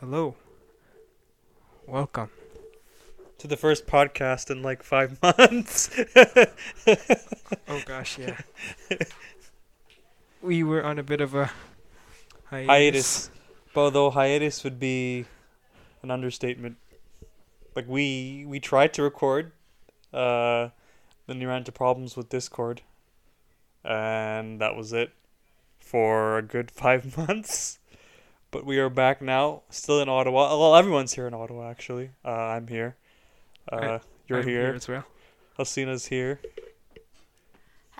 Hello. Welcome. to the first podcast in like five months. Oh gosh, yeah. we were on a bit of a hiatus. hiatus. Although hiatus would be an understatement. Like we we tried to record, uh, then we ran into problems with Discord, and that was it for a good five months. But we are back now, still in Ottawa. Well, everyone's here in Ottawa actually. Uh, I'm here. Uh, I- you're I'm here. as well. Hasina's here.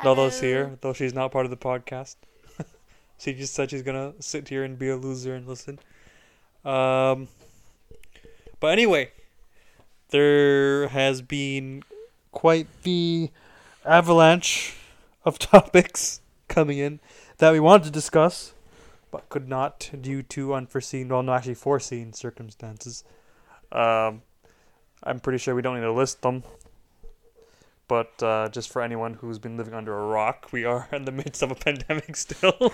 Lolo's here, though she's not part of the podcast. she just said she's gonna sit here and be a loser and listen. Um, but anyway, there has been quite the avalanche of topics coming in that we wanted to discuss, but could not due to unforeseen, well, no, actually foreseen circumstances. Um, I'm pretty sure we don't need to list them. But uh, just for anyone who's been living under a rock, we are in the midst of a pandemic still.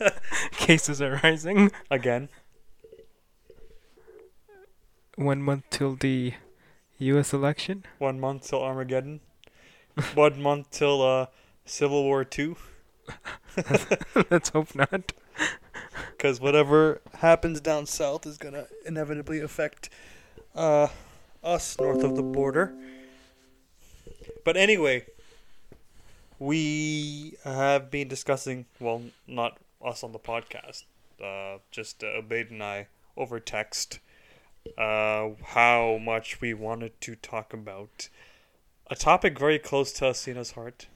Cases are rising. Again. One month till the U.S. election. One month till Armageddon. One month till uh, Civil War Two. Let's hope not. Because whatever happens down south is going to inevitably affect uh, us north of the border. But anyway, we have been discussing, well, not us on the podcast, uh, just uh, Ubayd and I over text, uh, how much we wanted to talk about a topic very close to Hasina's heart.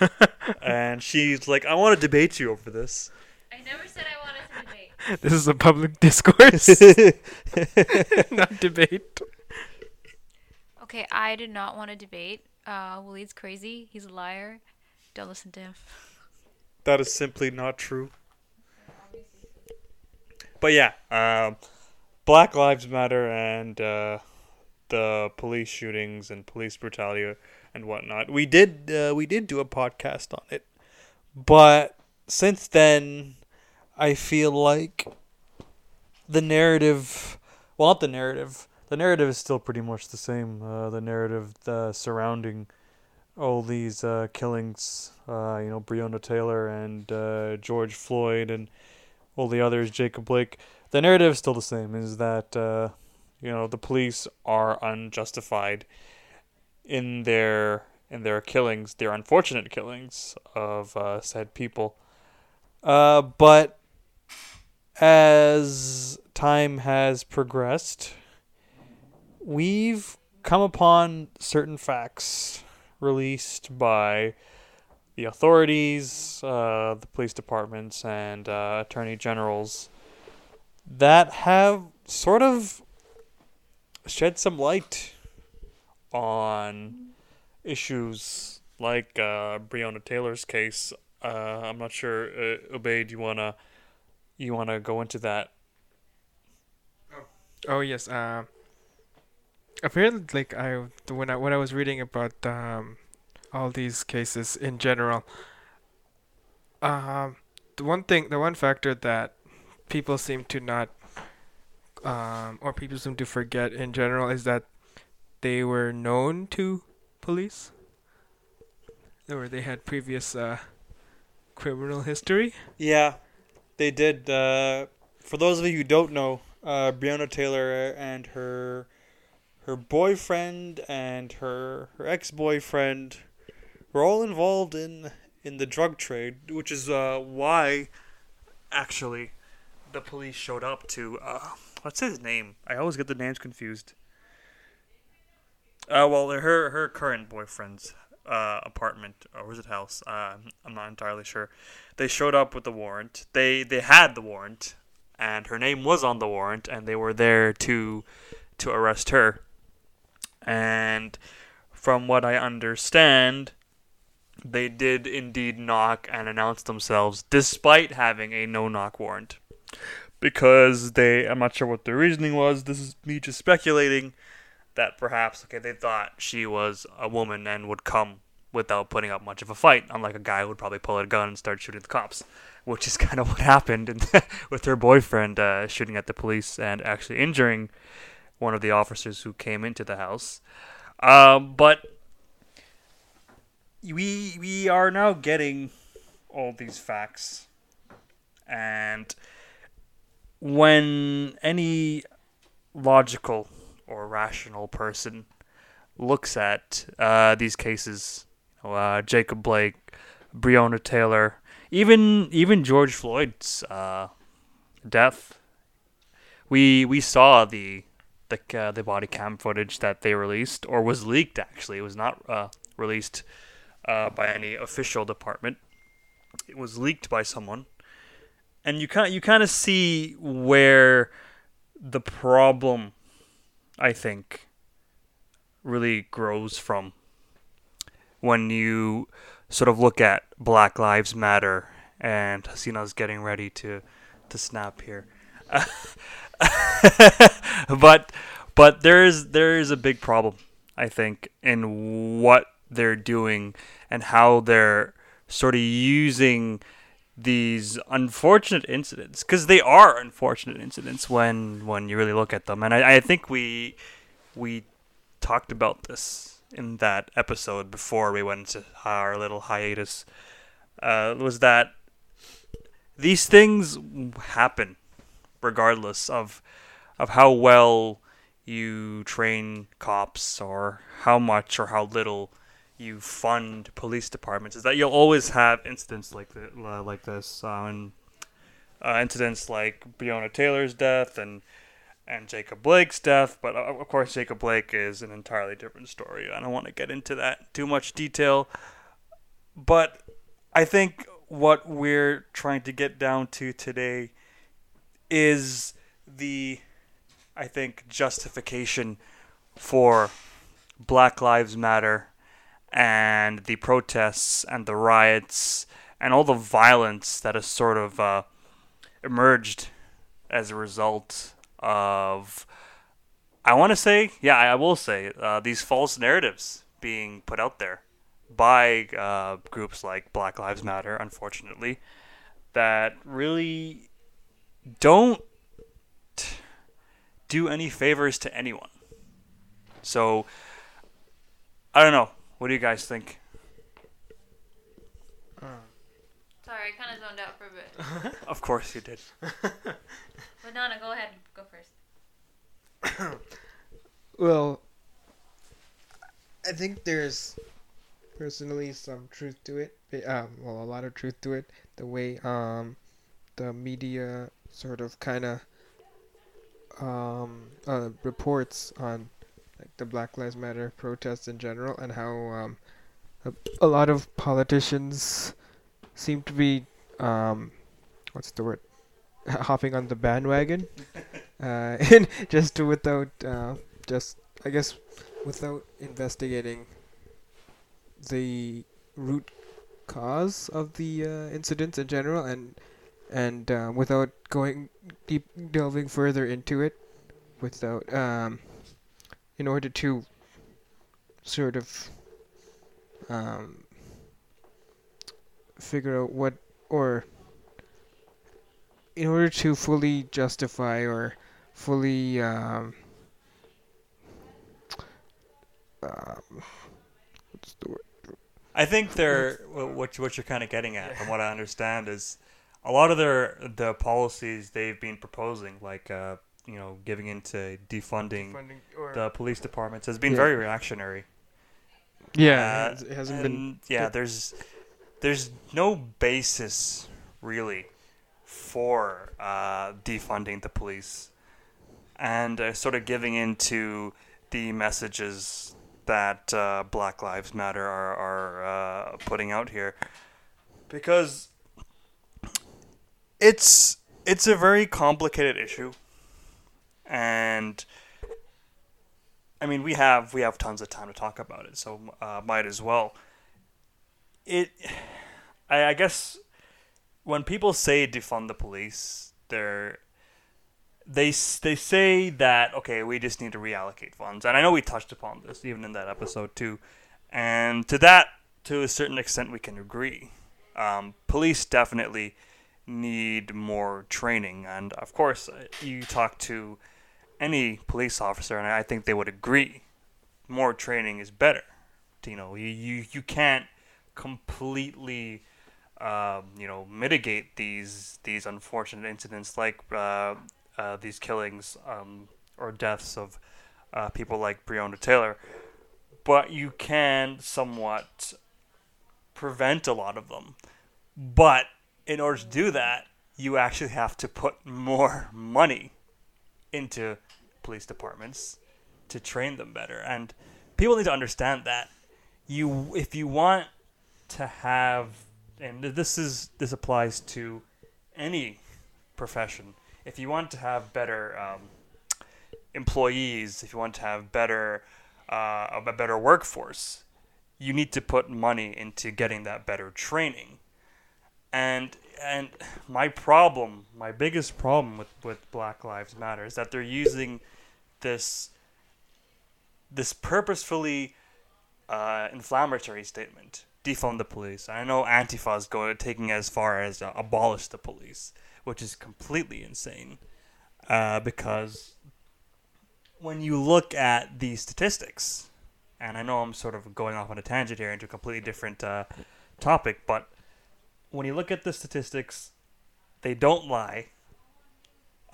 and she's like, I want to debate you over this. I never said I wanted to debate. This is a public discourse, not debate. Okay, I did not want to debate. Uh, Waleed's crazy. He's a liar. Don't listen to him. That is simply not true. But yeah, um, Black Lives Matter and uh, the police shootings and police brutality and whatnot. We did uh, we did do a podcast on it, but since then, I feel like the narrative, well, not the narrative. The narrative is still pretty much the same. Uh, the narrative surrounding all these uh, killings, uh, you know, Breonna Taylor and uh, George Floyd and all the others, Jacob Blake. The narrative is still the same: is that uh, you know the police are unjustified in their in their killings, their unfortunate killings of said people. But as time has progressed, we've come upon certain facts released by the authorities, uh, the police departments, and uh, attorney generals that have sort of shed some light on issues like uh, Breonna Taylor's case. Uh, I'm not sure, uh, Obey, do you wanna you wanna go into that? Oh yes. Uh, apparently, like I when I when I was reading about um, all these cases in general, um, the one thing, the one factor that people seem to not, um, or people seem to forget in general is that they were known to police. Or they had previous uh, criminal history. Yeah, they did. Uh, for those of you who don't know, uh, Breonna Taylor and her her boyfriend and her her ex boyfriend were all involved in in the drug trade, which is uh, why actually the police showed up to uh, what's his name? I always get the names confused. Uh, well, her her current boyfriend's uh, apartment or was it house? Uh, I'm not entirely sure. They showed up with the warrant. They they had the warrant, and her name was on the warrant, and they were there to to arrest her. And from what I understand, they did indeed knock and announce themselves, despite having a no knock warrant. Because they, I'm not sure what their reasoning was. This is me just speculating that perhaps, okay, they thought she was a woman and would come without putting up much of a fight, unlike a guy who would probably pull a gun and start shooting the cops, which is kind of what happened in with her boyfriend uh, shooting at the police and actually injuring one of the officers who came into the house. Um, but we we are now getting all these facts, and when any logical or rational person looks at uh, these cases, you know, uh, Jacob Blake, Breonna Taylor, even even George Floyd's uh, death, we we saw the the uh, the body cam footage that they released or was leaked. Actually, it was not uh, released uh, by any official department. It was leaked by someone, and you kind you kind of see where the problem, I think, really grows from when you sort of look at Black Lives Matter and Hasina's getting ready to to snap here. but but there is there is a big problem, I think, in what they're doing and how they're sort of using these unfortunate incidents because they are unfortunate incidents when when you really look at them. And I, I think we we talked about this in that episode before we went into our little hiatus. Uh, was that these things happen regardless of of how well you train cops or how much or how little you fund police departments is that you'll always have incidents like the, uh, like this and uh, incidents like Breonna Taylor's death and and Jacob Blake's death, but uh, of course Jacob Blake is an entirely different story. I don't want to get into that too much detail, but I think what we're trying to get down to today is the I think justification for Black Lives Matter and the protests and the riots and all the violence that has sort of uh, emerged as a result of, I want to say, yeah, I will say, uh, these false narratives being put out there by uh, groups like Black Lives Matter, unfortunately, that really don't do any favors to anyone. So, I don't know. What do you guys think? Sorry, I kind of zoned out for a bit. Of course you did. But Nana, go ahead. Go first. Well, I think there's personally some truth to it. Um, well, a lot of truth to it. The way um, the media sort of kind of um, uh, reports on like the Black Lives Matter protests in general, and how um, a, a lot of politicians seem to be um, what's the word? Hopping on the bandwagon, uh, and just without uh, just I guess without investigating the root cause of the uh, incidents in general and and uh, without going deep delving further into it without um in order to sort of um figure out what or in order to fully justify or fully um, um what's the word? I think they're what what you're kind of getting at, from what I understand, is a lot of their the policies they've been proposing, like uh, you know, giving into defunding funding or the police departments, has been Yeah. very reactionary. yeah Uh, it, has, it hasn't been and, yeah. There's there's no basis really for uh, defunding the police and uh, sort of giving into the messages that uh, Black Lives Matter are are uh, putting out here because it's it's a very complicated issue and I mean, we have we have tons of time to talk about it, so uh, might as well. It, I, I guess, when people say defund the police, they're they they say that okay, we just need to reallocate funds, and I know we touched upon this even in that episode too, and to that to a certain extent, we can agree. Um, police definitely need more training, and of course, uh, you talk to any police officer, and I think they would agree. More training is better. You know, you you, you can't completely, um, you know, mitigate these these unfortunate incidents like uh, uh, these killings um, or deaths of uh, people like Breonna Taylor, but you can somewhat prevent a lot of them. But in order to do that, you actually have to put more money into police departments to train them better. And people need to understand that you if you want to have and this is this applies to any profession. If you want to have better um, employees, if you want to have better uh, a better workforce, you need to put money into getting that better training. And and my problem, my biggest problem with, with Black Lives Matter is that they're using this this purposefully uh, inflammatory statement, defund the police. I know Antifa is going taking as far as uh, abolish the police, which is completely insane. Uh, because when you look at the statistics, and I know I'm sort of going off on a tangent here into a completely different uh, topic, but when you look at the statistics, they don't lie.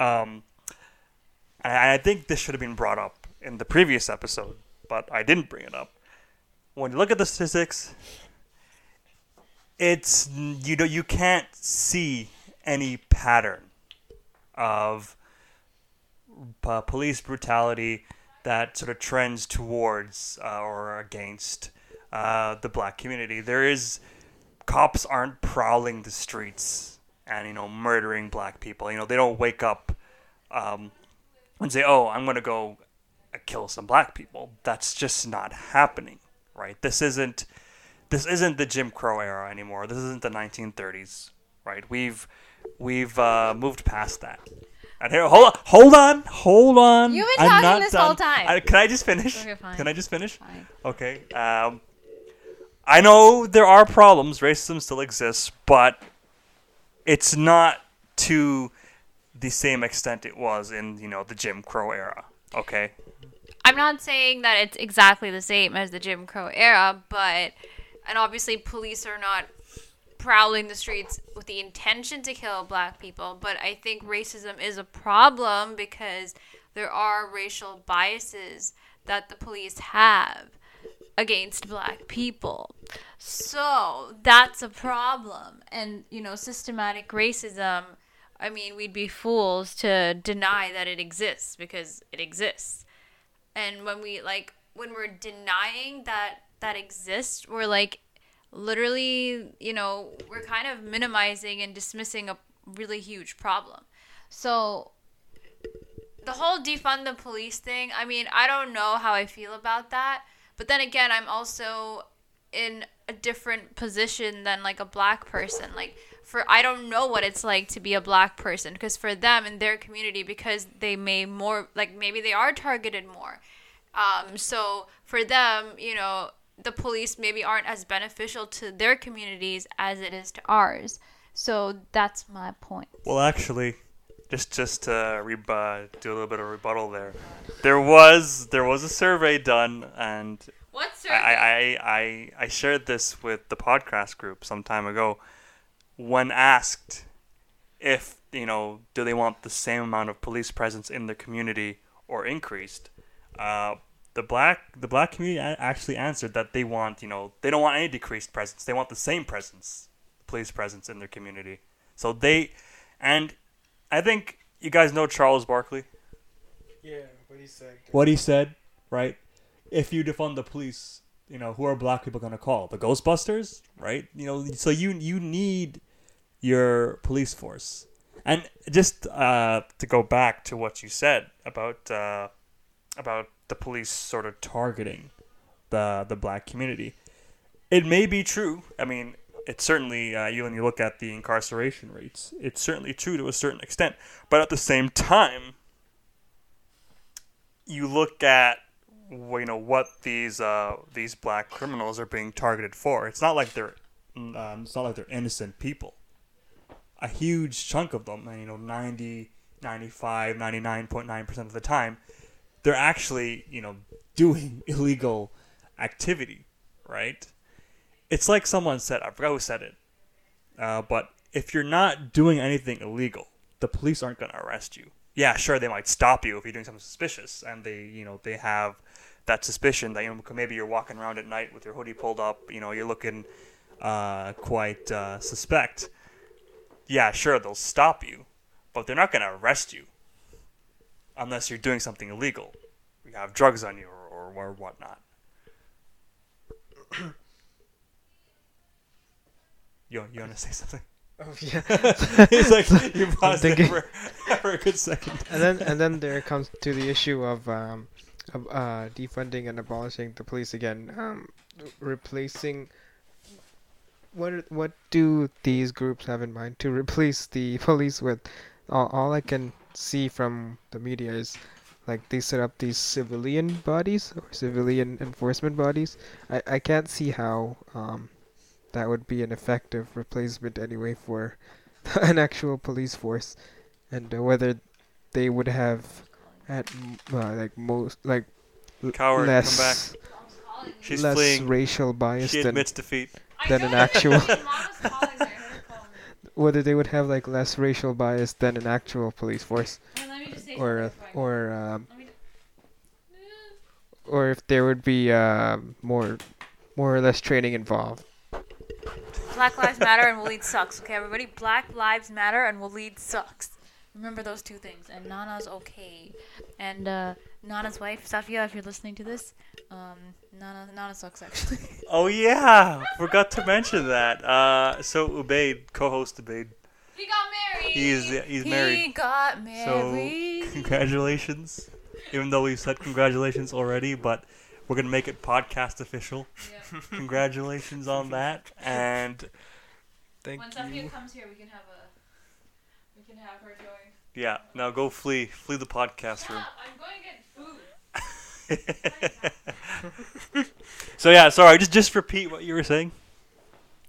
Um, I think this should have been brought up in the previous episode, but I didn't bring it up. When you look at the statistics, it's you know you can't see any pattern of uh, police brutality that sort of trends towards uh, or against uh, the black community. There is cops aren't prowling the streets and you know murdering black people. You know they don't wake up um, and say, "Oh, I'm gonna go kill some black people." That's just not happening, right? This isn't this isn't the Jim Crow era anymore. This isn't the 1930s, right? We've we've uh, moved past that. And here, hold on, hold on, hold on. You've been I'm talking not this done. whole time. I- can I just finish? Okay, fine. Can I just finish? Fine. Okay. Um, I know there are problems. Racism still exists, but it's not to the same extent it was in you know the Jim Crow era. Okay. I'm not saying that it's exactly the same as the Jim Crow era, but and obviously police are not prowling the streets with the intention to kill black people, but I think racism is a problem because there are racial biases that the police have against black people. So that's a problem. And, you know, systematic racism, I mean, we'd be fools to deny that it exists because it exists. And when we, like, when we're denying that that exists, we're like literally, you know, we're kind of minimizing and dismissing a really huge problem. So the whole defund the police thing, I mean, I don't know how I feel about that. But then again, I'm also in a different position than like a black person. Like for I don't know what it's like to be a black person because for them in their community because they may more like maybe they are targeted more. Um so for them, you know, the police maybe aren't as beneficial to their communities as it is to ours. So that's my point. Well, actually, just just to reb- uh, do a little bit of rebuttal there, there was there was a survey done, and What's I, I, I, I shared this with the podcast group some time ago. When asked if you know, do they want the same amount of police presence in their community or increased, uh, the black the black community actually answered that they want you know they don't want any decreased presence. They want the same presence, police presence in their community. So they, and I think you guys know Charles Barkley. Yeah, what he said. what he said, right? If you defund the police, you know, who are black people gonna call? The Ghostbusters, right? You know, so you you need your police force. And just uh, to go back to what you said about uh, about the police sort of targeting the the black community, it may be true. I mean, it's certainly uh, you when you look at the incarceration rates, it's certainly true to a certain extent. But at the same time, you look at you know what these uh, these black criminals are being targeted for. It's not like they're um, it's not like they're innocent people. A huge chunk of them, you know 90, 95, 99.9% of the time, they're actually, you know, doing illegal activity, right? It's like someone said, I forgot who said it, uh, but if you're not doing anything illegal, the police aren't going to arrest you. Yeah, sure, they might stop you if you're doing something suspicious, and they, you know, they have that suspicion that you know maybe you're walking around at night with your hoodie pulled up, you know, you're looking uh, quite uh, suspect. Yeah, sure, they'll stop you, but they're not going to arrest you unless you're doing something illegal. You have drugs on you or, or, or whatnot. you, you want to say something? Oh yeah. it's like you paused for, for a good second. and then and then there comes to the issue of um, of uh, defunding and abolishing the police again, um, replacing. What what do these groups have in mind to replace the police with? All, all I can see from the media is like they set up these civilian bodies or civilian enforcement bodies. I, I can't see how um, that would be an effective replacement anyway for an actual police force, and uh, whether they would have at uh, like most like l- Coward, come less back. She's less fleeing. racial bias She than admits defeat. than an actual whether they would have like less racial bias than an actual police force or or um, or if there would be uh, more more or less training involved. Black Lives Matter and will Waleed sucks. Okay, everybody. Black Lives Matter and will Waleed sucks. Remember those two things. And Nana's okay. And uh, Nana's wife, Safia, if you're listening to this, um, Nana, Nana sucks actually. Oh yeah, forgot to mention that. Uh, so Ubayd, co-host Ubayd, he got married. he is he's He married. He got married. So congratulations. Even though we've said congratulations already, but we're gonna make it podcast official. Yeah. Congratulations on that, and Thank you. When you. Safia comes here, we can have a. We can have her join. Yeah, now go flee, flee the podcast room. I'm going to get food. so yeah, sorry, just just repeat what you were saying.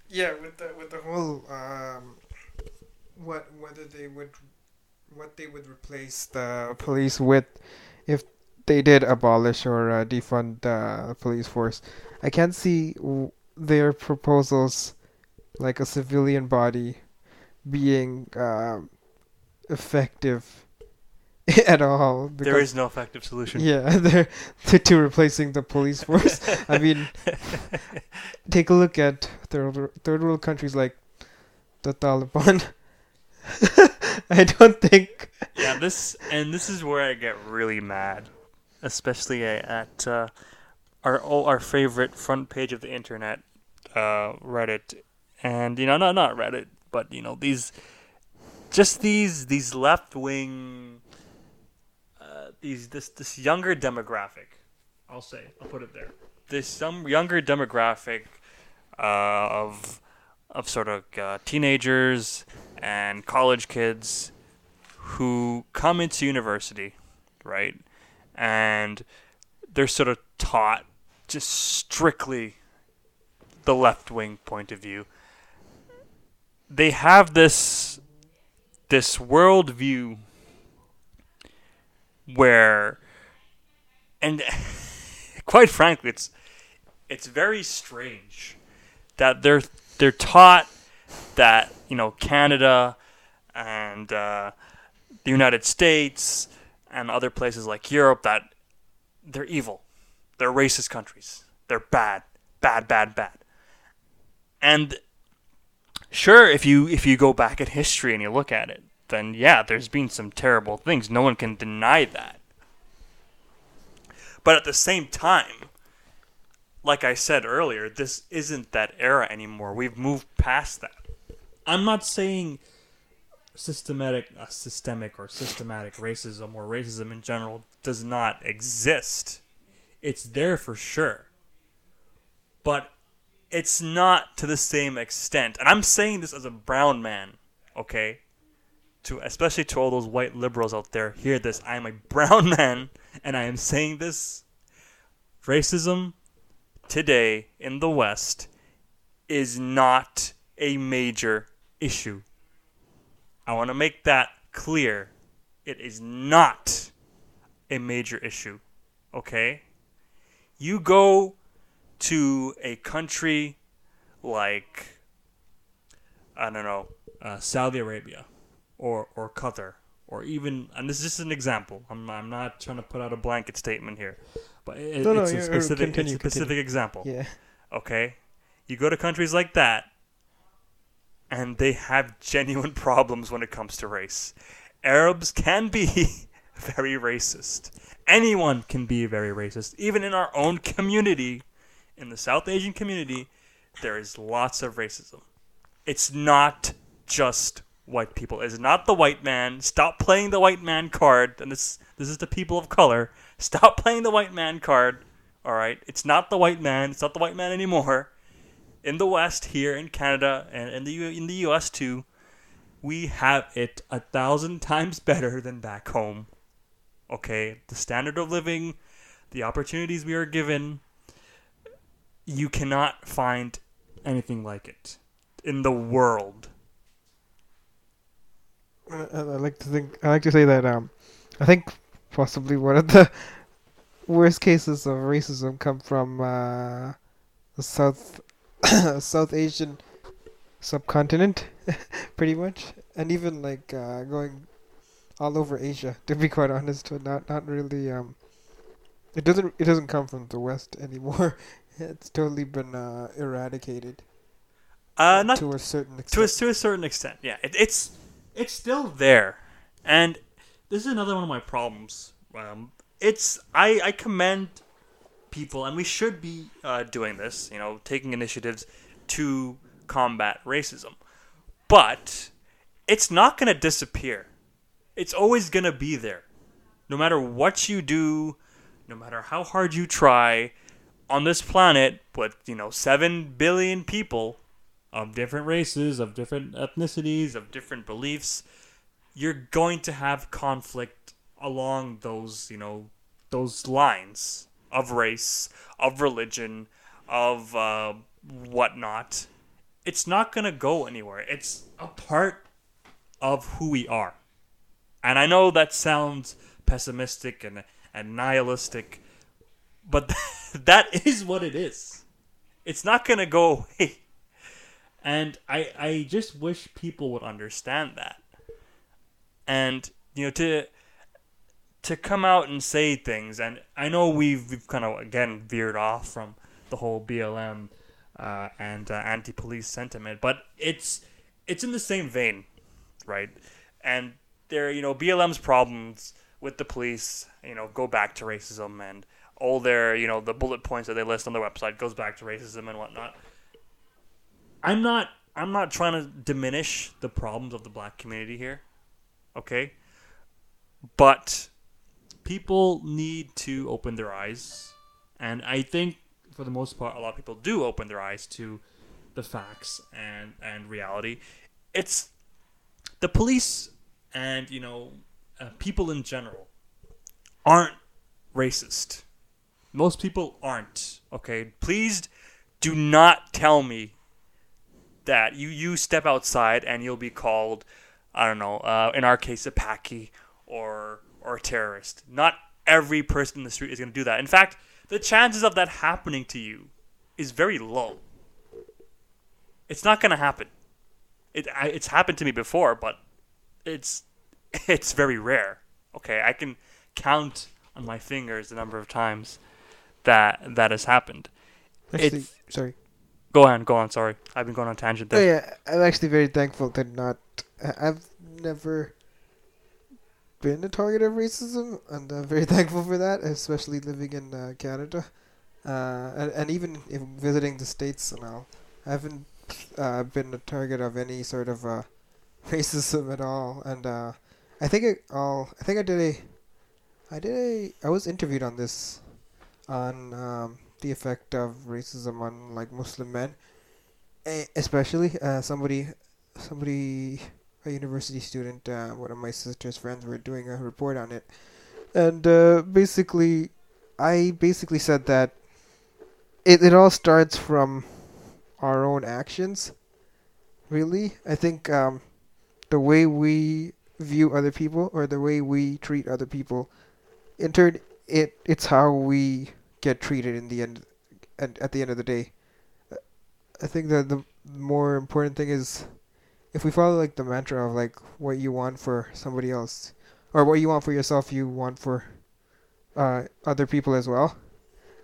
Yeah, with the with the whole um, what whether they would what they would replace the police with if they did abolish or uh, defund the police force. I can't see w- their proposals like a civilian body being um, effective at all. there is no effective solution. yeah, they're to, to replacing the police force. I mean, take a look at third third world countries like the Taliban. I don't think. yeah, this and this is where I get really mad, especially at uh, our oh, our favorite front page of the internet, uh, Reddit, and you know not not Reddit, but you know these, just these these left wing, uh, these this this younger demographic, I'll say I'll put it there. This some younger demographic, uh, of of sort of uh, teenagers and college kids who come into university, right? And they're sort of taught just strictly the left wing point of view. They have this this worldview where and quite frankly it's it's very strange that they're they're taught that you know Canada and uh, the United States and other places like Europe that they're evil, they're racist countries, they're bad, bad, bad, bad. And sure, if you if you go back at history and you look at it, then yeah, there's been some terrible things. No one can deny that. But at the same time, like I said earlier, this isn't that era anymore. We've moved past that. I'm not saying systematic, uh, systemic or systematic racism or racism in general does not exist. It's there for sure, but it's not to the same extent. And I'm saying this as a brown man, okay? To especially to all those white liberals out there, hear this. I am a brown man, and I am saying this racism today in the West is not a major issue. I want to make that clear. It is not a major issue. Okay? You go to a country like, I don't know, uh, Saudi Arabia or, or Qatar or even, and this is just an example. I'm, I'm not trying to put out a blanket statement here, but it, No, no, it's, a specific, continue, it's a specific example. Yeah. Okay? You go to countries like that, and they have genuine problems when it comes to race. Arabs can be very racist. Anyone can be very racist. Even in our own community, in the South Asian community, there is lots of racism. It's not just white people. It's not the white man. Stop playing the white man card. And this this is the people of color. Stop playing the white man card. All right. It's not the white man. It's not the white man anymore. In the West, here in Canada, and in the U- in the U.S. too, we have it a thousand times better than back home. Okay, the standard of living, the opportunities we are given, you cannot find anything like it in the world. I, I like to think. I like to say that. Um, I think possibly one of the worst cases of racism come from uh, the South South Asian subcontinent, pretty much, and even like uh, going all over Asia. To be quite honest, not not really. Um, it doesn't it doesn't come from the West anymore. It's totally been uh, eradicated. Uh, not to a certain to a, extent. to a certain extent yeah. It, it's it's still there. And this is another one of my problems. Um, it's I, I commend people and we should be uh, doing this you know taking initiatives to combat racism. But it's not going to disappear. It's always going to be there. No matter what you do no matter how hard you try on this planet with you know 7 billion people of different races, of different ethnicities, of different beliefs, you're going to have conflict along those, you know, those lines of race, of religion, of uh, whatnot. It's not going to go anywhere. It's a part of who we are. And I know that sounds pessimistic and, and nihilistic, but that is what it is. It's not going to go away. And I, I just wish people would understand that. And, you know, to to come out and say things, and I know we've, we've kind of, again, veered off from the whole BLM uh, and uh, anti-police sentiment, but it's it's in the same vein, right? And there, you know, BLM's problems with the police, you know, go back to racism and all their, you know, the bullet points that they list on their website goes back to racism and whatnot. I'm not I'm not trying to diminish the problems of the black community here. Okay? But people need to open their eyes and I think for the most part a lot of people do open their eyes to the facts and and reality. It's the police and you know uh, people in general aren't racist. Most people aren't. Okay, please do not tell me that you you step outside and you'll be called, I don't know, uh, in our case, a packy or or a terrorist. Not every person in the street is going to do that. In fact, the chances of that happening to you is very low. It's not going to happen. It I, it's happened to me before, but it's it's very rare. Okay, I can count on my fingers the number of times that that has happened. Actually, it's- sorry. Go on, go on. Sorry, I've been going on a tangent Oh, yeah, I'm actually very thankful to not. I've never been a target of racism, and I'm very thankful for that, especially living in uh, Canada. Uh, and, and even if visiting the States and all, I haven't uh, been a target of any sort of uh, racism at all. And uh, I think it all. I think I did a. I did a. I was interviewed on this, on um, the effect of racism on like Muslim men especially uh, somebody somebody a university student uh, one of my sister's friends were doing a report on it and uh, basically I basically said that it it all starts from our own actions. Really, I think um, the way we view other people or the way we treat other people, in turn, it it's how we get treated in the end, at, at the end of the day. I think that the more important thing is if we follow like the mantra of like what you want for somebody else or what you want for yourself, you want for uh, other people as well.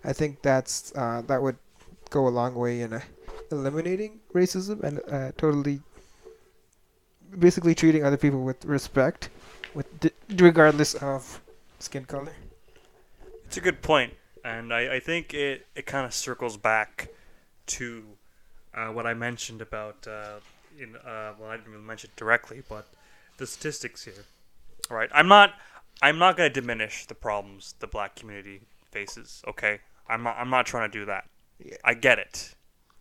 I think that's uh, that would go a long way in uh, eliminating racism and uh, totally, basically treating other people with respect, with regardless of skin color. It's a good point, and I, I think it, it kind of circles back to uh, what I mentioned about uh, in uh, well I didn't really mention it directly, but the statistics here. All right, I'm not I'm not going to diminish the problems the black community faces. Okay, I'm not I'm not trying to do that. Yeah. I get it.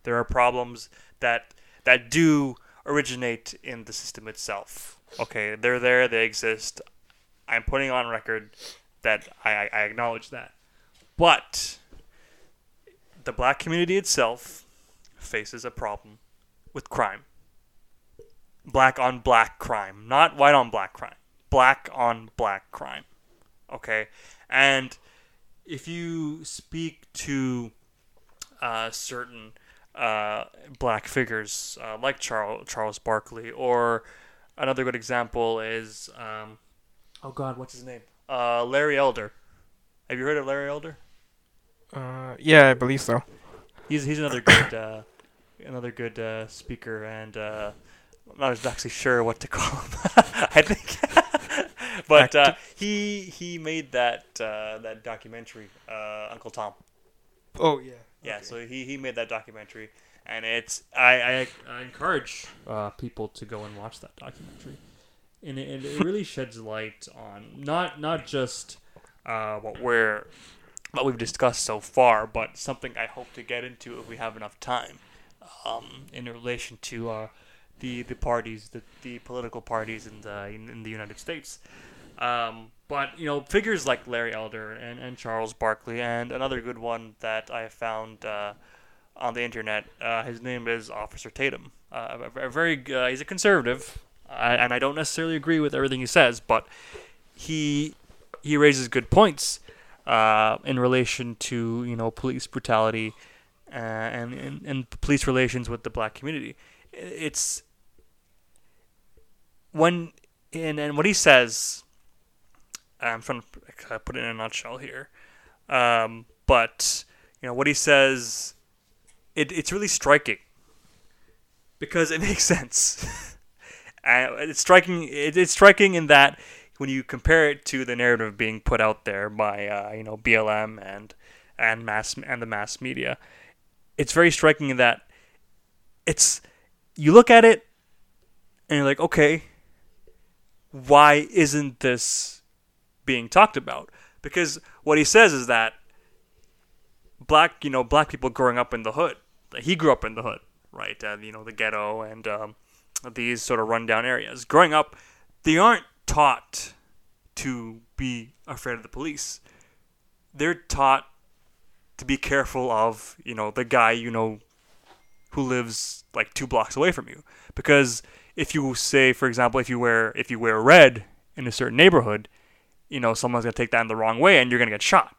There are problems that that do originate in the system itself. Okay, they're there, they exist. I'm putting on record that I, I- acknowledge that. But the black community itself faces a problem with crime. Black on black crime, not white on black crime. Black on black crime. Okay? And if you speak to uh, certain uh, black figures uh, like Charles Charles Barkley, or another good example is um, oh God, what's his name? Uh, Larry Elder. Have you heard of Larry Elder? Uh, yeah, I believe so. He's he's another good uh, another good uh, speaker, and uh, I'm not actually sure what to call him. I think, but uh, he he made that uh, that documentary, uh, Uncle Tom. Oh yeah. Yeah, so he, he made that documentary, and it's I I, I encourage uh, people to go and watch that documentary, and it, it really sheds light on not not just uh, what we're what we've discussed so far, but something I hope to get into if we have enough time, um, in relation to uh, the the parties, the, the political parties in the in, in the United States. Um, but you know, figures like Larry Elder and, and Charles Barkley, and another good one that I found uh, on the internet. Uh, his name is Officer Tatum. Uh, a, a very uh, he's a conservative, uh, and I don't necessarily agree with everything he says, but he he raises good points uh, in relation to you know police brutality uh, and, and and police relations with the black community. It's when and and what he says. I'm trying to put it in a nutshell here, um, but you know what he says. It, it's really striking because it makes sense. It's striking. It, it's striking in that when you compare it to the narrative being put out there by uh, you know BLM and and mass and the mass media, it's very striking in that it's you look at it and you're like, okay, why isn't this being talked about? Because what he says is that black, you know, black people growing up in the hood, he grew up in the hood, right? Uh, you know, the ghetto and um, these sort of rundown areas. Growing up, they aren't taught to be afraid of the police. They're taught to be careful of, you know, the guy you know who lives like two blocks away from you. Because if you say, for example, if you wear if you wear red in a certain neighborhood, you know, someone's gonna take that in the wrong way and you're gonna get shot.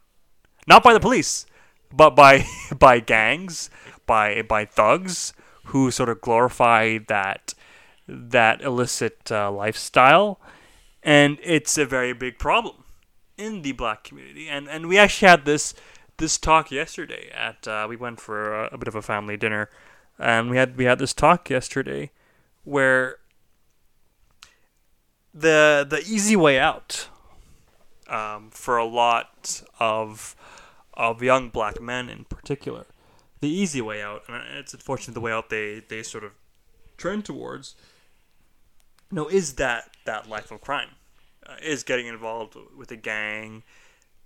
Not by the police, but by by gangs, by by thugs who sort of glorify that that illicit uh, lifestyle, and it's a very big problem in the black community. And and we actually had this this talk yesterday at uh, we went for a, a bit of a family dinner, and we had we had this talk yesterday where the the easy way out um, for a lot of of young black men in particular, the easy way out, and it's unfortunately the way out they they sort of trend towards. Know, is that that life of crime, uh, is getting involved with a gang,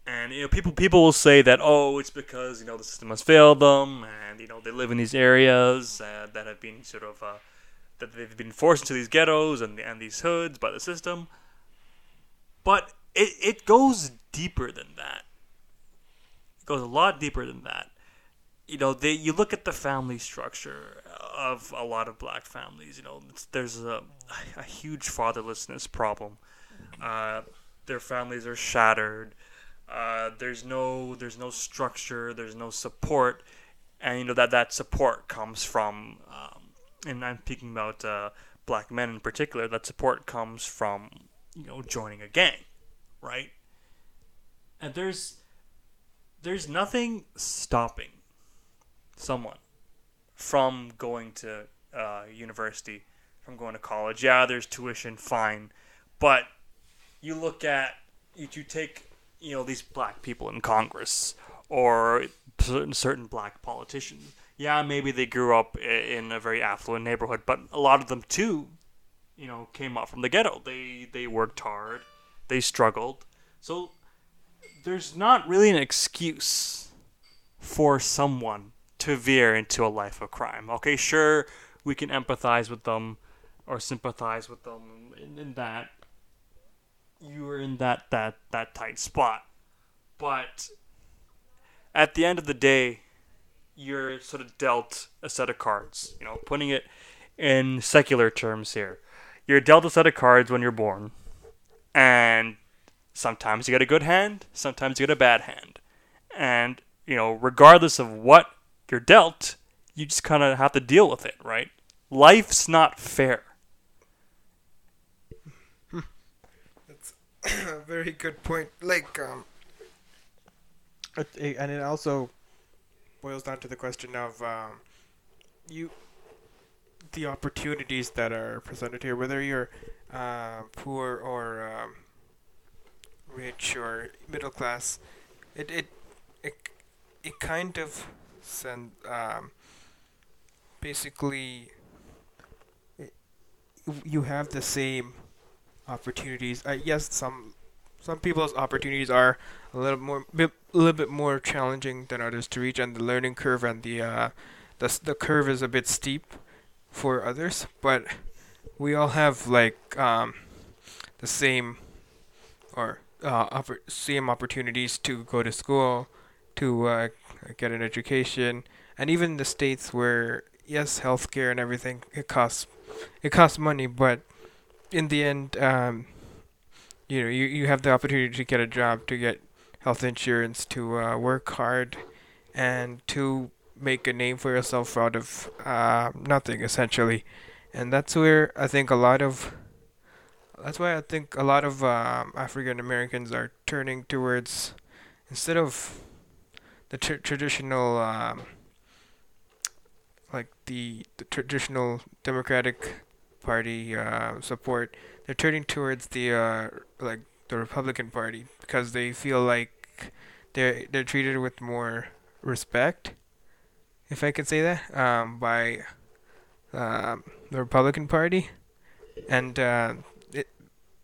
and you know people people will say that oh it's because you know the system has failed them, and you know they live in these areas uh, that have been sort of uh, that they've been forced into these ghettos and and these hoods by the system. But it, it goes deeper than that. It goes a lot deeper than that. You know, they you look at the family structure of a lot of black families. You know, there's a a huge fatherlessness problem. Uh, their families are shattered. Uh, there's no there's no structure. There's no support, and you know that that support comes from. Um, and I'm speaking about uh, black men in particular. That support comes from you know joining a gang, right? And there's there's nothing stopping someone from going to uh, university, from going to college. Yeah, there's tuition, fine, but you look at you, you take you know these black people in Congress or certain certain black politicians. Yeah, maybe they grew up in a very affluent neighborhood, but a lot of them too, you know, came up from the ghetto. They they worked hard, they struggled. So there's not really an excuse for someone to veer into a life of crime. Okay, sure, we can empathize with them or sympathize with them in, in that you were in that, that, that tight spot. But at the end of the day, you're sort of dealt a set of cards. You know, putting it in secular terms here. You're dealt a set of cards when you're born. And sometimes you get a good hand, sometimes you get a bad hand. And, you know, regardless of what you're dealt, you just kind of have to deal with it, right? Life's not fair. That's a very good point. Like, um, it, and it also boils down to the question of um, you, the opportunities that are presented here, whether you're uh, poor or um, rich or middle class. It it it, it kind of send um, basically. It, you have the same opportunities. Uh, yes, some some people's opportunities are a little more bit, a little bit more challenging than others to reach, and the learning curve and the uh, the the curve is a bit steep for others. But we all have like um, the same or uh, oppor- same opportunities to go to school, to uh, get an education, and even the states where yes, healthcare and everything it costs it costs money, but in the end, um, you know, you, you have the opportunity to get a job, to get health insurance, to uh, work hard, and to make a name for yourself out of uh, nothing, essentially. And that's where I think a lot of that's why I think a lot of um, African Americans are turning towards instead of the tr- traditional um, like the, the traditional Democratic Party uh, support, they're turning towards the uh, like the Republican Party because they feel like they're they're treated with more respect, if I could say that, um, by um, the Republican Party, and uh, it,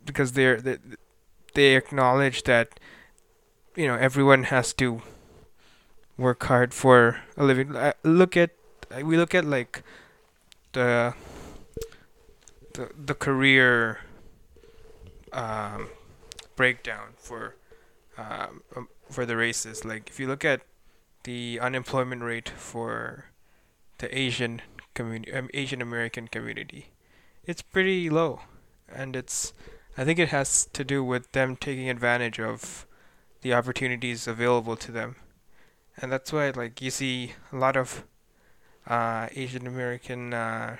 because they're they, they acknowledge that you know everyone has to work hard for a living. Uh, look at we look at like the the the career um, breakdown for um, um, for the races. Like if you look at the unemployment rate for the Asian community, um, Asian American community, it's pretty low, and it's I think it has to do with them taking advantage of the opportunities available to them, and that's why like you see a lot of uh, Asian American uh,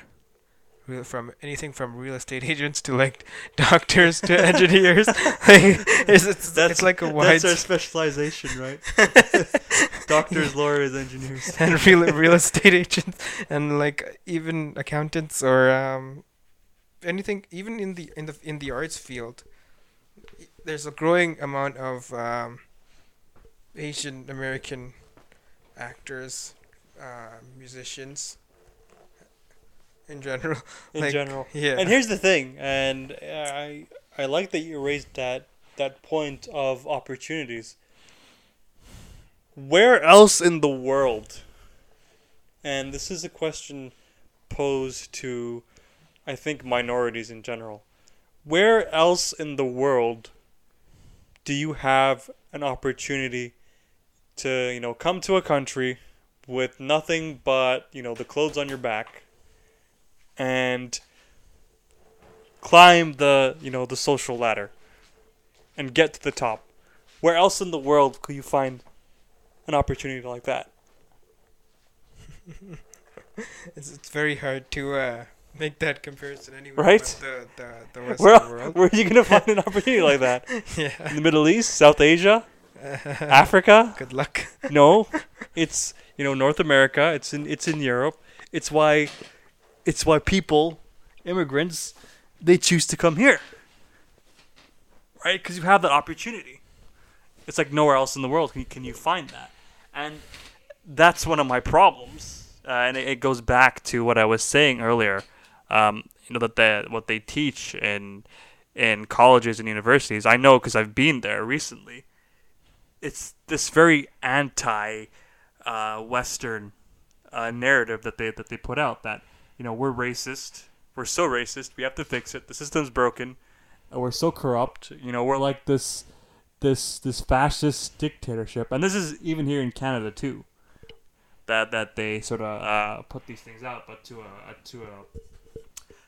real from anything from real estate agents to like doctors to engineers. like it's, it's, it's like a wide That's our specialization, right? Doctors, lawyers, engineers. and real real estate agents and like even accountants or um, anything even in the in the in the arts field. There's a growing amount of um, Asian American actors, uh, musicians. In general, in Like, general. yeah. And here's the thing, and I I like that you raised that that point of opportunities. Where else in the world? And this is a question posed to I think minorities in general. Where else in the world do you have an opportunity to you know come to a country with nothing but you know the clothes on your back and climb the you know the social ladder and get to the top where else in the world could you find an opportunity like that It's, it's very hard to uh, make that comparison anywhere. Right? The the the where, world. where are you gonna find an opportunity like that yeah. in the middle east south asia africa Good luck. No, it's you know North America. It's in it's in Europe. It's why it's why people, immigrants, they choose to come here. Right? Because you have that opportunity. It's like nowhere else in the world can you, can you find that, and that's one of my problems. Uh, and it, it goes back to what I was saying earlier. Um, you know that the, what they teach in in colleges and universities. I know because I've been there recently it's this very anti uh, Western uh, narrative that they that they put out that you know we're racist, we're so racist, we have to fix it. The system's broken, and we're so corrupt. You know we're like this this this fascist dictatorship, and this is even here in Canada too. That that they sort of uh, put these things out, but to a to a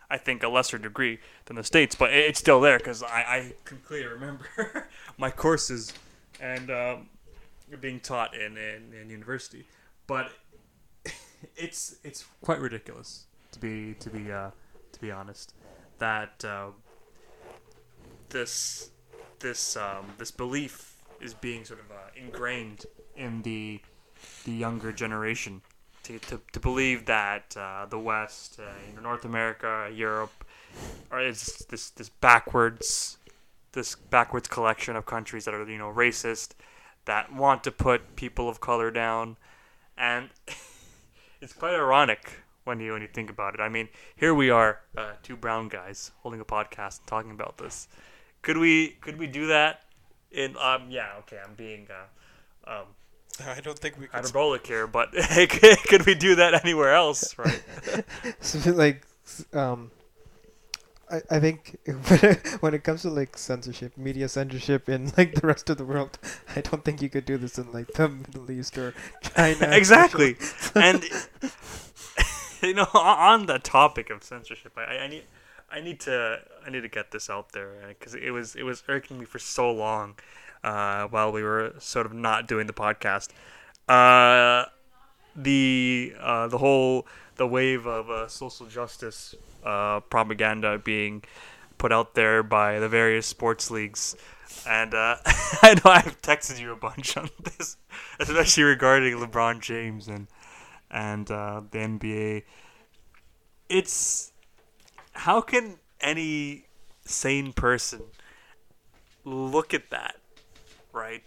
I think a lesser degree than the states, but it's still there because I, I can clearly remember my courses and um, being taught in, in, in university. But it's it's quite ridiculous to be to be uh, to be honest that uh, this this um, this belief is being sort of uh, ingrained in the the younger generation to, to, to believe that uh, the West, uh, North America, Europe, are is this this backwards this backwards collection of countries that are you know racist, that want to put people of color down, and it's quite ironic when you when you think about it. I mean, here we are, uh, two brown guys holding a podcast and talking about this. Could we could we do that? In um yeah okay I'm being uh, um I don't think we could. hyperbolic here, but could we do that anywhere else? Right? Like, um, I I think when it comes to like censorship, media censorship in like the rest of the world, I don't think you could do this in like the Middle East or China. exactly. and you know, on on the topic of censorship, I, I need, I need to, I need to get this out there because it was, it was irking me for so long, uh, while we were sort of not doing the podcast. Uh, the, uh, the whole, the wave of uh, social justice uh, propaganda being put out there by the various sports leagues. And uh, I know I've texted you a bunch on this, especially regarding LeBron James and and uh, the NBA. It's how can any sane person look at that, right?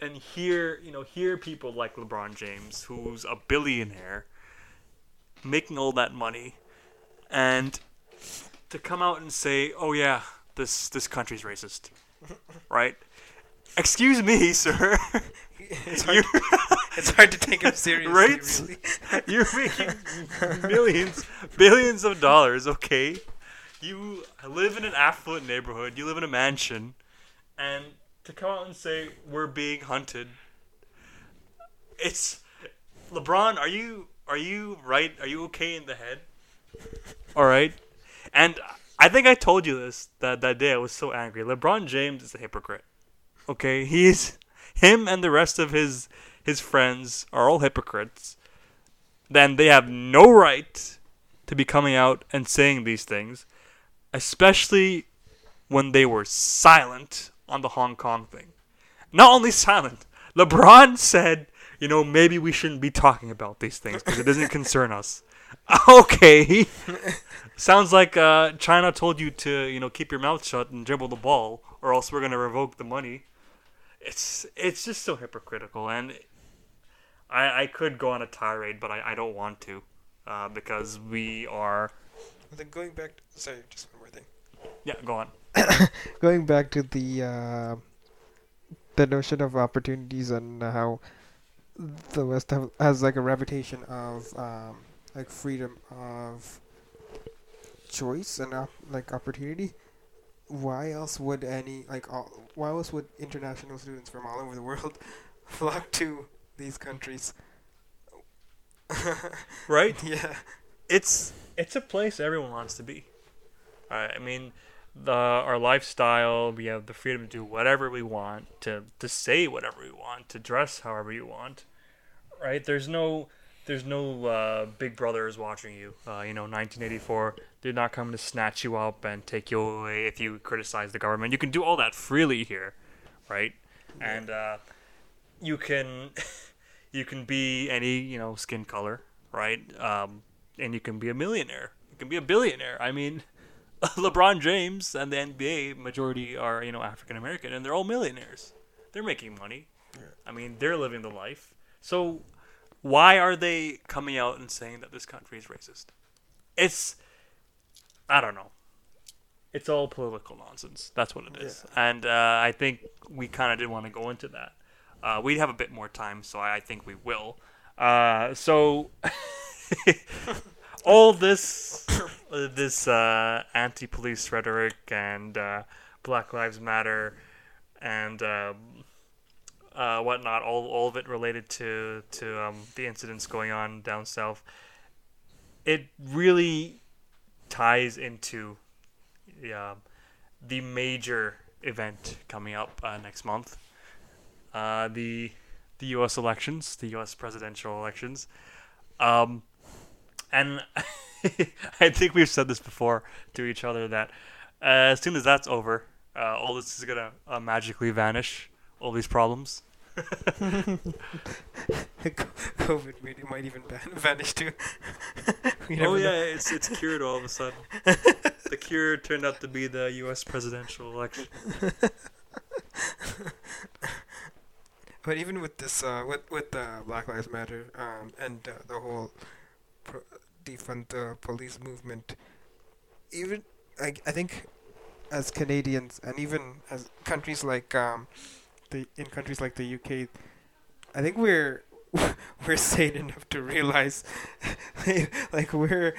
And hear you know hear people like LeBron James, who's a billionaire, making all that money, and to come out and say, "Oh yeah, this this country's racist," right? Excuse me, sir. it's hard, You're- it's hard to take him seriously. Right? Really. You're making millions, billions of dollars, okay? You live in an affluent neighborhood, you live in a mansion, and to come out and say we're being hunted. It's LeBron, are you are you right? Are you okay in the head? All right. And I think I told you this that that day I was so angry. LeBron James is a hypocrite. Okay? He's him and the rest of his his friends are all hypocrites, then they have no right to be coming out and saying these things, especially when they were silent on the Hong Kong thing. Not only silent, LeBron said, you know, maybe we shouldn't be talking about these things because it doesn't concern us. Okay. Sounds like uh, China told you to, you know, keep your mouth shut and dribble the ball, or else we're gonna revoke the money. It's it's just so hypocritical, and I I could go on a tirade, but I, I don't want to, uh, because we are. Then going back. To, sorry, just one more thing. Yeah, go on. Going back to the uh, the notion of opportunities and how the West have, has like a reputation of um, like freedom of choice and op- like opportunity. Why else would any like all, why else would international students from all over the world flock to these countries. right? yeah. it's it's a place everyone wants to be. Uh, I mean, the our lifestyle, we have the freedom to do whatever we want, to to say whatever we want, to dress however you want. Right? There's no there's no uh, big brothers watching you. Uh, you know, 1984 did not come to snatch you up and take you away if you criticize the government. You can do all that freely here, right? And uh, you can you can be any you know skin color, right? Um, and you can be a millionaire. You can be a billionaire. I mean, LeBron James and the NBA majority are you know African American, and they're all millionaires. They're making money. I mean, they're living the life. So why are they coming out and saying that this country is racist? It's I don't know. It's all political nonsense. That's what it is. And uh, I think we kind of didn't want to go into that. Uh, we have a bit more time, so I, I think we will. Uh, so all this this uh, anti-police rhetoric and uh, Black Lives Matter and um, uh, whatnot, all, all of it related to to um, the incidents going on down south. It really ties into the, um, the major event coming up uh, next month, uh, the the U.S. elections, the U.S. presidential elections, um, and I think we've said this before to each other that uh, as soon as that's over, uh, all this is gonna uh, magically vanish. All these problems. COVID maybe might even ban- vanish too. Oh yeah, know. it's it's cured all of a sudden. the cure turned out to be the U.S. presidential election. But even with this, uh, with with uh, Black Lives Matter, um, and uh, the whole pro- defund the police movement, even I, I think, as Canadians and even as countries like um, the in countries like the UK, I think we're we're sane enough to realize, like we're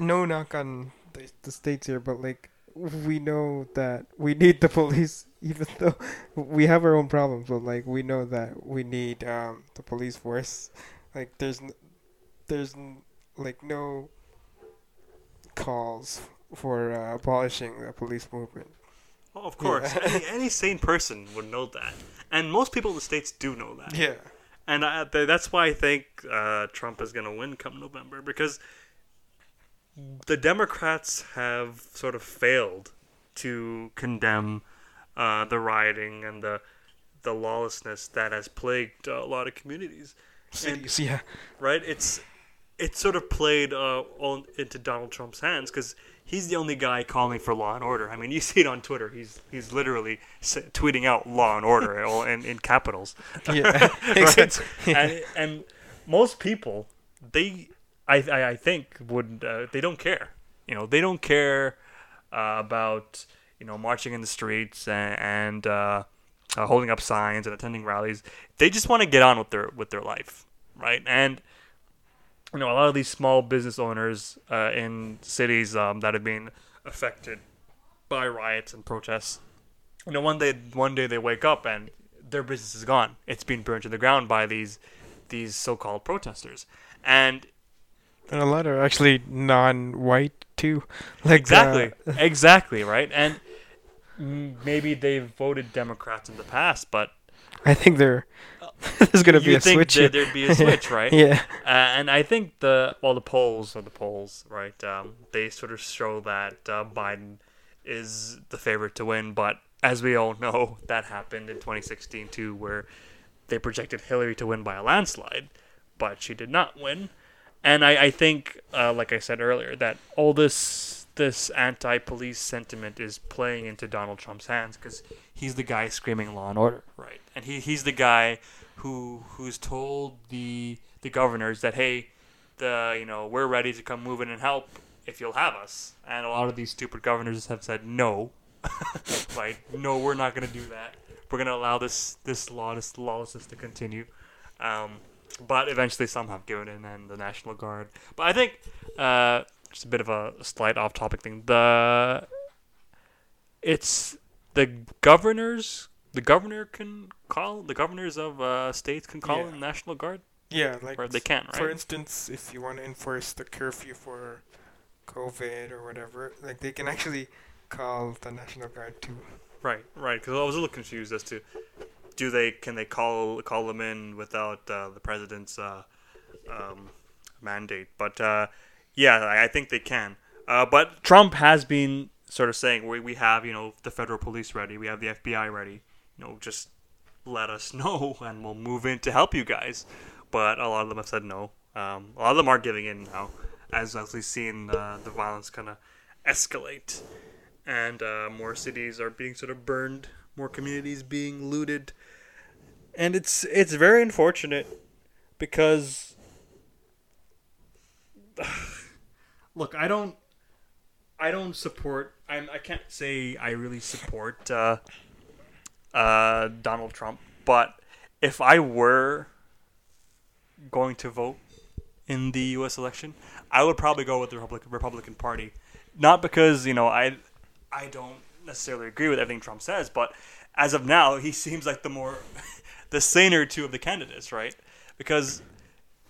no knock on the, the states here, but like we know that we need the police, even though we have our own problems. But like we know that we need um, the police force. Like there's n- there's n- like no calls for uh, abolishing the police movement. Oh, of course, Yeah. any, any sane person would know that, and most people in the states do know that. Yeah. And I, that's why I think uh, Trump is going to win come November because the Democrats have sort of failed to condemn uh, the rioting and the the lawlessness that has plagued uh, a lot of communities. Cities, yeah. Right? It's it's sort of played uh, all into Donald Trump's hands because he's the only guy calling for law and order. I mean, you see it on Twitter. He's he's literally tweeting out law and order all in, in capitals Yeah. right? and, and most people, they, I, I, I think, would uh, they don't care. You know, they don't care uh, about you know marching in the streets and, and uh, uh, holding up signs and attending rallies. They just want to get on with their with their life, right? And you know, a lot of these small business owners uh, in cities um, that have been affected by riots and protests. You know, one day, one day they wake up and their business is gone. It's been burned to the ground by these these so-called protesters. And And a lot are actually non-white too. Like exactly, uh, exactly, right? And maybe they've voted Democrats in the past, but I think there there's gonna be a think switch. that here. there'd be a switch, right? yeah. Uh, and I think the well, the polls are the polls, right? Um, they sort of show that uh, Biden is the favorite to win, but as we all know, that happened in 2016 too, where they projected Hillary to win by a landslide, but she did not win. And I, I think, uh, like I said earlier, that all this this anti-police sentiment is playing into Donald Trump's hands because he's the guy screaming law and order, right? And he, he's the guy who who's told the the governors that hey, the you know we're ready to come move in and help if you'll have us. And a lot of these stupid governors have said no, right? No, we're not going to do that. We're going to allow this this law this lawlessness to continue. Um, but eventually, some have given in, and the National Guard. But I think uh, just a bit of a slight off-topic thing. The it's the governors the governor can call the governors of uh, states can call Yeah. in the national guard, Yeah, like or they can, right? For instance, if you want to enforce the curfew for COVID or whatever, like they can actually call the National Guard too. Right, right. Because I was a little confused as to do they can they call call them in without uh, the president's uh, um, mandate? But uh, yeah, I, I think they can. Uh, but Trump has been sort of saying we we have you know the federal police ready, we have the FBI ready. You know, just let us know and we'll move in to help you guys. But a lot of them have said no. Um, a lot of them are giving in now, as we've seen uh, the violence kind of escalate and uh, more cities are being sort of burned, more communities being looted, and it's it's very unfortunate because look, I don't I don't support I'm I can't say I really support uh, uh, Donald Trump, but if I were going to vote in the U.S. election, I would probably go with the Republican Republican Party, not because you know I I don't necessarily agree with everything Trump says, but as of now, he seems like the more the saner two of the candidates, right? Because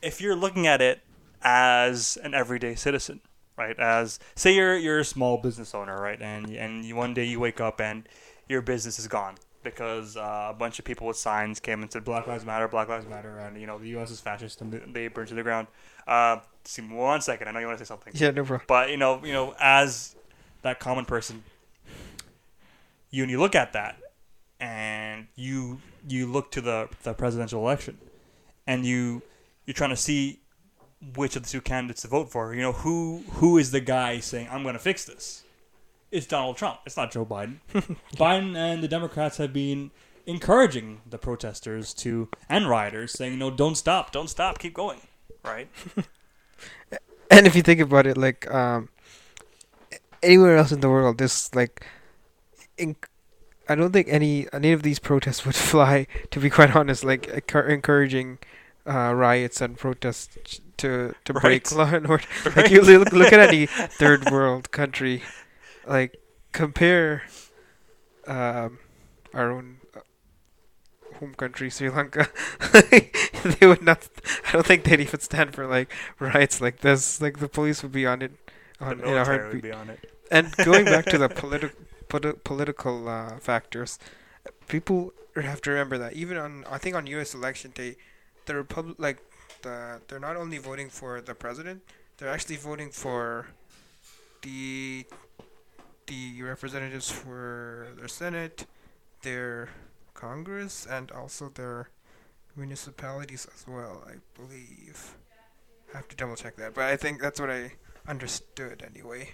if you're looking at it as an everyday citizen, right? As say you're you're a small business owner, right? And and one day you wake up and your business is gone because uh, a bunch of people with signs came and said Black Lives Matter, Black Lives Matter, and you know the U.S. is fascist and they burn to the ground. Uh, see, one second, I know you want to say something. Yeah, no problem. But you know, you know, as that common person, you and you look at that, and you you look to the the presidential election, and you you're trying to see which of the two candidates to vote for. You know, who who is the guy saying I'm going to fix this? It's Donald Trump. It's not Joe Biden. Biden and the Democrats have been encouraging the protesters to and rioters, saying, "No, don't stop, don't stop, keep going." Right? And if you think about it, like um, anywhere else in the world, this like, in, I don't think any any of these protests would fly. To be quite honest, like encour- encouraging uh, riots and protests to to break law and order. Like you look, look at any third world country, like compare um, our own uh, home country, Sri Lanka. they would not. I don't think they'd even stand for like riots like this. Like the police would be on it, the on in a military would heartbeat. be on it. And going back to the politi- politi- political uh, factors, people have to remember that even on I think on U.S. election day, the republic like the they're not only voting for the president, they're actually voting for the the representatives for their senate, their congress, and also their municipalities as well. I believe. I have to double check that, but I think that's what I understood anyway.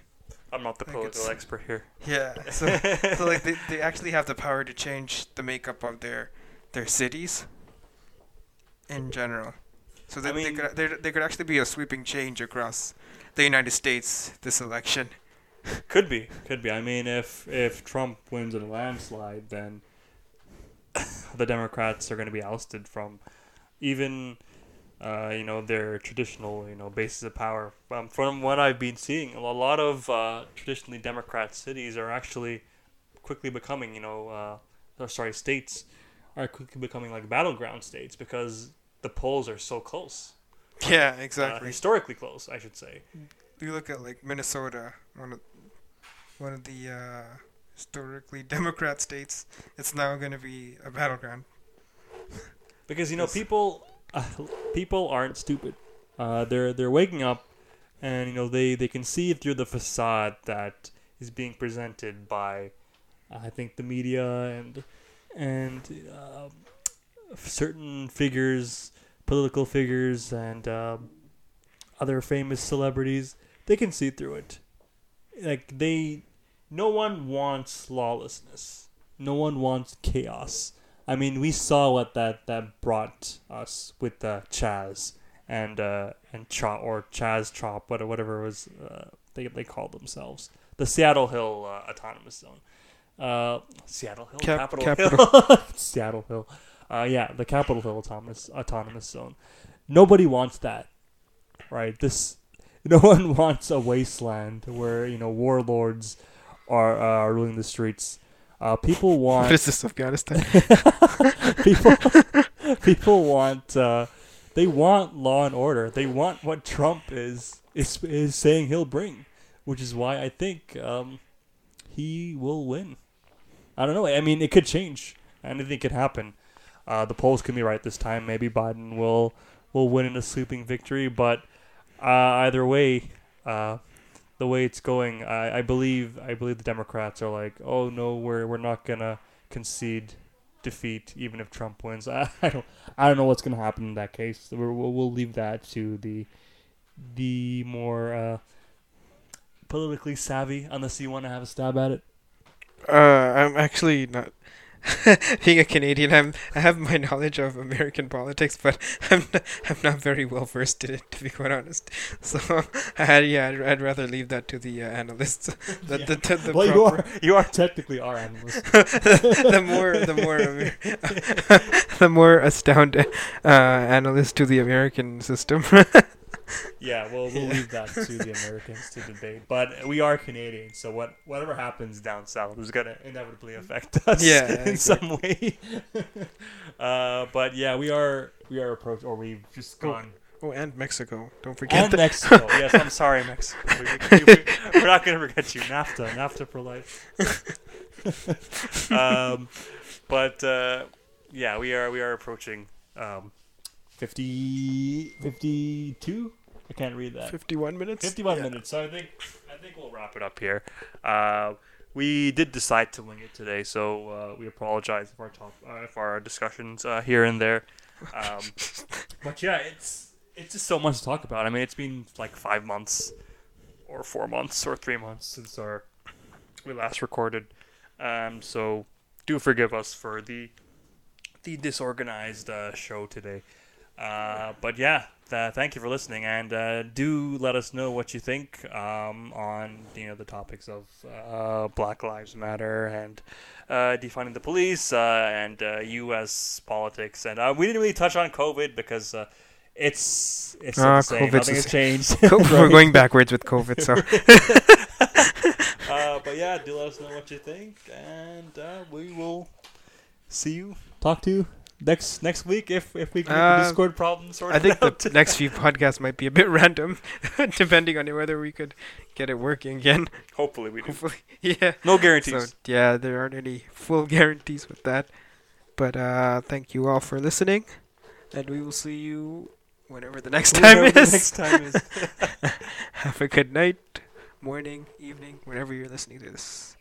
I'm not the think political expert here. Yeah. So, so like they, they actually have the power to change the makeup of their their cities in general. So that they mean- could there there could actually be a sweeping change across the United States this election. Could be, could be. I mean, if if Trump wins in a landslide, then the Democrats are going to be ousted from even uh, you know their traditional you know bases of power. Um, from what I've been seeing, a lot of uh, traditionally Democrat cities are actually quickly becoming you know uh, or sorry states are quickly becoming like battleground states because the polls are so close. Yeah, Uh, exactly. historically close, I should say. you look at like Minnesota, one of one of the uh, historically Democrat states. It's now going to be a battleground. because you know people uh, people aren't stupid uh, they're they're waking up and you know they they can see through the facade that is being presented by I think the media and and uh, certain figures political figures and um, other famous celebrities they can see through it like they no one wants lawlessness no one wants chaos I mean, we saw what that, that brought us with uh, Chaz and uh, and Chop or Chaz Chop, whatever whatever it was uh, they they called themselves, the Seattle Hill uh, Autonomous Zone, uh, Seattle Hill, Cap- Capitol, Capitol. Hill, Seattle Hill, uh, yeah, the Capitol Hill Autonomous Autonomous Zone. Nobody wants that, right? This no one wants a wasteland where you know warlords are uh, ruling the streets. Uh, people want What is this, Afghanistan? people people want uh, they want law and order. They want what Trump is is is saying he'll bring, which is why I think um, he will win. I don't know. I mean, it could change. Anything could happen. Uh, the polls can be right this time. Maybe Biden will will win in a sweeping victory. But uh, either way, uh, the way it's going, I, I believe I believe the Democrats are like, oh no, we're we're not gonna concede defeat even if Trump wins. I, I don't I don't know what's gonna happen in that case. We're, we'll we'll leave that to the the more uh, politically savvy unless you want to have a stab at it. Uh, I'm actually not. Being a Canadian, I'm I have my knowledge of American politics, but I'm not, I'm not very well versed in it, to be quite honest. So, I, yeah, I'd, I'd rather leave that to the uh, analysts. The, the, the, the well, you are you are technically our analyst. the more the more the more astounded uh, analyst to the American system. Yeah, well, we'll leave that to the Americans to debate. But we are Canadian, so what whatever happens down south is gonna inevitably affect us Yeah, in some way. uh, but yeah, we are we are approach or we've just Oh, gone. oh, and Mexico. Don't forget And that. Mexico. yes, I'm sorry, Mexico. We, we're not going to forget you. NAFTA. NAFTA for life. um, but uh, yeah, we are we are approaching um, 50, 52? I can't read that. 51 minutes. 51 Yeah. minutes. So I think I think we'll wrap it up here. Uh, we did decide to wing it today, so uh, we apologize for our top, uh, for our discussions uh, here and there. Um, but yeah, it's it's just so much to talk about. I mean, it's been like five months, or four months, or three months since our we last recorded. Um, so do forgive us for the the disorganized uh, show today. Uh, but yeah, th- thank you for listening, and uh, do let us know what you think um, on you know the topics of uh, Black Lives Matter and uh, defunding the police uh, and uh, U.S. politics. And uh, we didn't really touch on COVID because uh, it's it's still the same. COVID's Nothing has changed. We're going backwards with COVID, so Uh, but yeah, do let us know what you think, and uh, we will see you. Talk to you next next week if if we can get the Uh, Discord problem sorted I think out. the next few podcasts might be a bit random, depending on whether we could get it working again. Hopefully we do. Hopefully, yeah. No guarantees. So yeah, there aren't any full guarantees with that. But uh, thank you all for listening, and we will see you whenever the next time Whatever the next time is. Have a good night, morning, evening, whenever you're listening to this.